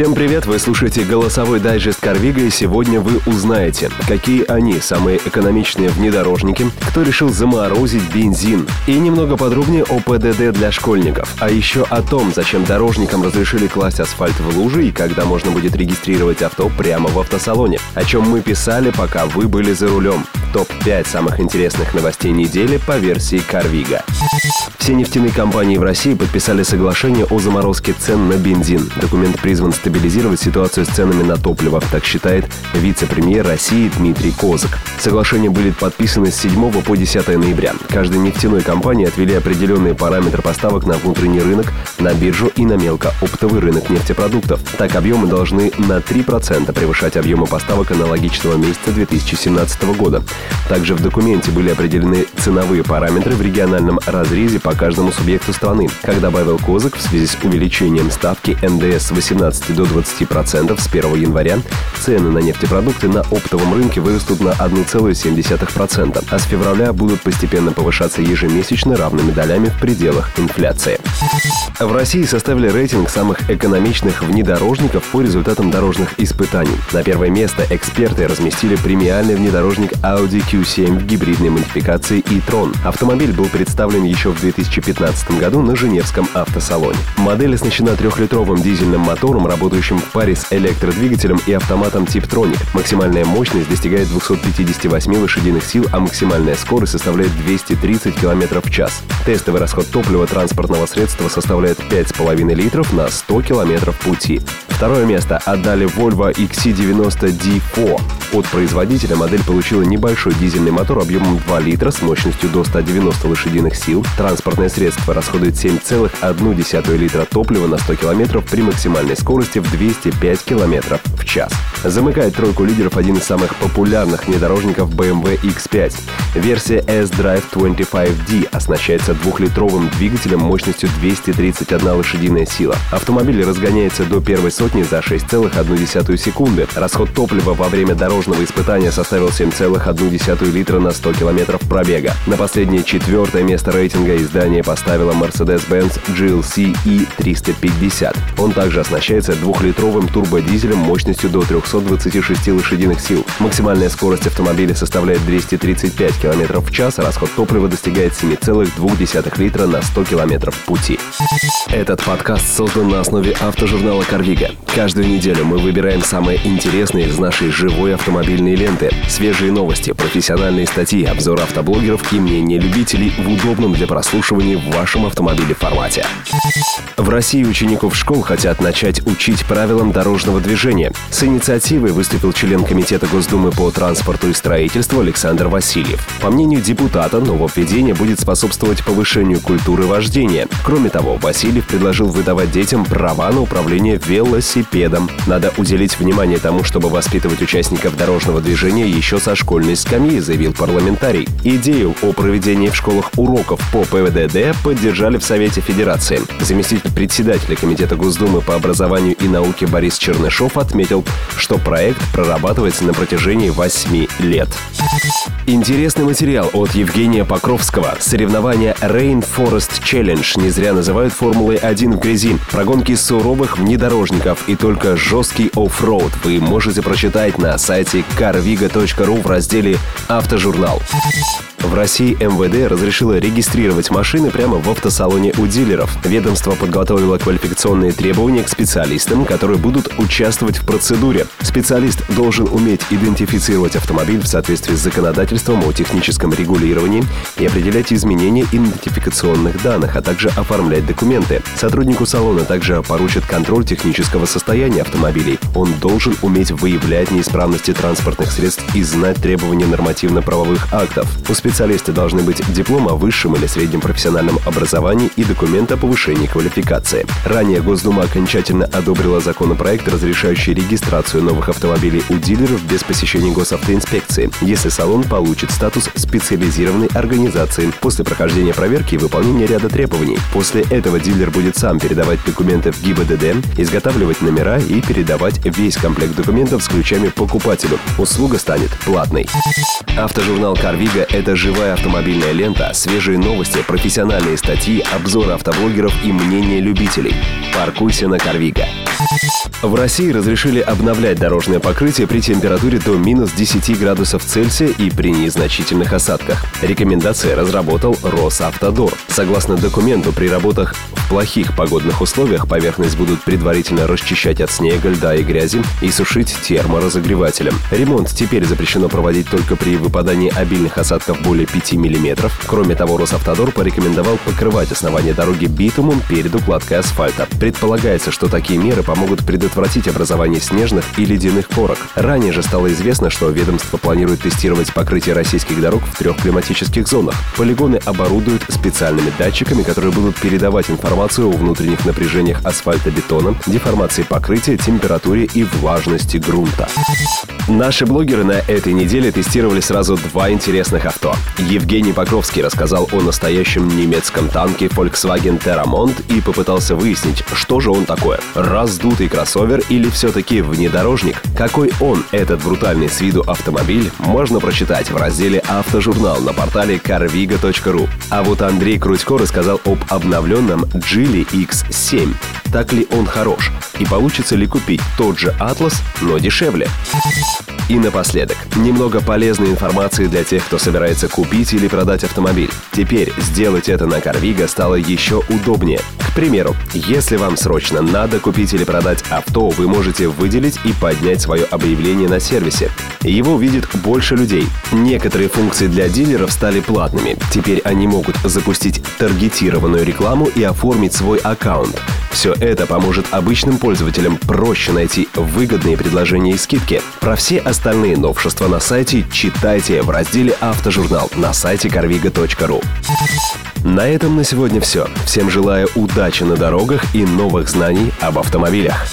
Всем привет! Вы слушаете голосовой дайджест Карвига, и сегодня вы узнаете, какие они самые экономичные внедорожники, кто решил заморозить бензин, и немного подробнее о ПДД для школьников, а еще о том, зачем дорожникам разрешили класть асфальт в лужи и когда можно будет регистрировать авто прямо в автосалоне, о чем мы писали, пока вы были за рулем. Топ-5 самых интересных новостей недели по версии Карвига. Все нефтяные компании в России подписали соглашение о заморозке цен на бензин. Документ призван стабилизировать ситуацию с ценами на топливо, так считает вице-премьер России Дмитрий Козак. Соглашения были подписаны с 7 по 10 ноября. Каждой нефтяной компании отвели определенные параметры поставок на внутренний рынок, на биржу и на мелкооптовый рынок нефтепродуктов. Так объемы должны на 3% превышать объемы поставок аналогичного месяца 2017 года. Также в документе были определены ценовые параметры в региональном разрезе по каждому субъекту страны. Как добавил Козак, в связи с увеличением ставки НДС с 18 до 20% с 1 января, цены на нефтепродукты на оптовом рынке вырастут на 1,7%, а с февраля будут постепенно повышаться ежемесячно равными долями в пределах инфляции. В России составили рейтинг самых экономичных внедорожников по результатам дорожных испытаний. На первое место эксперты разместили премиальный внедорожник Audi Q7 в гибридной модификации e-tron. Автомобиль был представлен еще в 2015 году на Женевском автосалоне. Модель оснащена трехлитровым дизельным мотором, работающим в паре с электродвигателем и автоматом Tiptronic. Максимальная мощность достигает 258 лошадиных сил, а максимальная скорость составляет 230 км в час. Тестовый расход топлива транспортного средства составляет составляет 5,5 литров на 100 километров пути. Второе место отдали Volvo XC90 D4. От производителя модель получила небольшой дизельный мотор объемом 2 литра с мощностью до 190 лошадиных сил. Транспортное средство расходует 7,1 литра топлива на 100 километров при максимальной скорости в 205 километров в час. Замыкает тройку лидеров один из самых популярных внедорожников BMW X5. Версия S-Drive 25D оснащается двухлитровым двигателем мощностью 231 лошадиная сила. Автомобиль разгоняется до первой сотни за 6,1 секунды. Расход топлива во время дорожного испытания составил 7,1 литра на 100 километров пробега. На последнее четвертое место рейтинга издание поставило Mercedes-Benz GLC E350. Он также оснащается двухлитровым турбодизелем мощностью до 326 лошадиных сил. Максимальная скорость автомобиля составляет 235 км в час, а расход топлива достигает 7,2 литра на 100 км пути. Этот подкаст создан на основе автожурнала «Карвига». Каждую неделю мы выбираем самые интересные из нашей живой автомобильной ленты, свежие новости, профессиональные статьи, обзор автоблогеров и мнения любителей в удобном для прослушивания в вашем автомобиле формате. В России учеников школ хотят начать учить правилам дорожного движения. С инициативой выступил член Комитета Госдумы по транспорту и строительству Александр Васильев. По мнению депутата, нововведение будет способствовать повышению культуры вождения. Кроме того, Васильев предложил выдавать детям права на управление велосипедом. Надо уделить внимание тому, чтобы воспитывать участников дорожного движения еще со школьной скамьи, заявил парламентарий. Идею о проведении в школах уроков по ПВДД поддержали в Совете Федерации. Заместитель председателя Комитета Госдумы по образованию и науке Борис Чернышов отметил, что проект прорабатывается на протяжении 8 лет. Интересный материал от Евгения Покровского. Соревнования Rainforest Challenge не зря называют Формулой 1 в грязи. Прогонки суровых внедорожников и только жесткий оффроуд вы можете прочитать на сайте carviga.ru в разделе «Автожурнал». В России МВД разрешило регистрировать машины прямо в автосалоне у дилеров. Ведомство подготовило квалификационные требования к специалистам, которые будут участвовать в процедуре. Специалист должен уметь идентифицировать автомобиль в соответствии с законодательством о техническом регулировании и определять изменения идентификационных данных, а также оформлять документы. Сотруднику салона также поручат контроль технического состояния автомобилей. Он должен уметь выявлять неисправности транспортных средств и знать требования нормативно-правовых актов. У специалисты должны быть диплом о высшем или среднем профессиональном образовании и документ о повышении квалификации. Ранее Госдума окончательно одобрила законопроект, разрешающий регистрацию новых автомобилей у дилеров без посещения госавтоинспекции, если салон получит статус специализированной организации после прохождения проверки и выполнения ряда требований. После этого дилер будет сам передавать документы в ГИБДД, изготавливать номера и передавать весь комплект документов с ключами покупателю. Услуга станет платной. Автожурнал «Карвига» — это живая автомобильная лента, свежие новости, профессиональные статьи, обзоры автоблогеров и мнения любителей. Паркуйся на Карвига. В России разрешили обновлять дорожное покрытие при температуре до минус 10 градусов Цельсия и при незначительных осадках. Рекомендации разработал Росавтодор. Согласно документу, при работах в плохих погодных условиях поверхность будут предварительно расчищать от снега, льда и грязи и сушить терморазогревателем. Ремонт теперь запрещено проводить только при выпадании обильных осадков более 5 мм. Кроме того, Росавтодор порекомендовал покрывать основание дороги битумом перед укладкой асфальта. Предполагается, что такие меры помогут предотвратить предотвратить образование снежных и ледяных корок. Ранее же стало известно, что ведомство планирует тестировать покрытие российских дорог в трех климатических зонах. Полигоны оборудуют специальными датчиками, которые будут передавать информацию о внутренних напряжениях асфальтобетона, деформации покрытия, температуре и влажности грунта. Наши блогеры на этой неделе тестировали сразу два интересных авто. Евгений Покровский рассказал о настоящем немецком танке Volkswagen Terramont и попытался выяснить, что же он такое. Раздутый кроссовер или все-таки внедорожник? Какой он, этот брутальный с виду автомобиль, можно прочитать в разделе «Автожурнал» на портале carviga.ru. А вот Андрей Крутько рассказал об обновленном Geely X7. Так ли он хорош? И получится ли купить тот же Atlas, но дешевле? И напоследок, немного полезной информации для тех, кто собирается купить или продать автомобиль. Теперь сделать это на Carviga стало еще удобнее. К примеру, если вам срочно надо купить или продать авто, вы можете выделить и поднять свое объявление на сервисе. Его увидит больше людей. Некоторые функции для дилеров стали платными. Теперь они могут запустить таргетированную рекламу и оформить свой аккаунт. Все это поможет обычным пользователям проще найти выгодные предложения и скидки. Про все остальные новшества на сайте читайте в разделе «Автожурнал» на сайте carviga.ru. На этом на сегодня все. Всем желаю удачи на дорогах и новых знаний об автомобилях.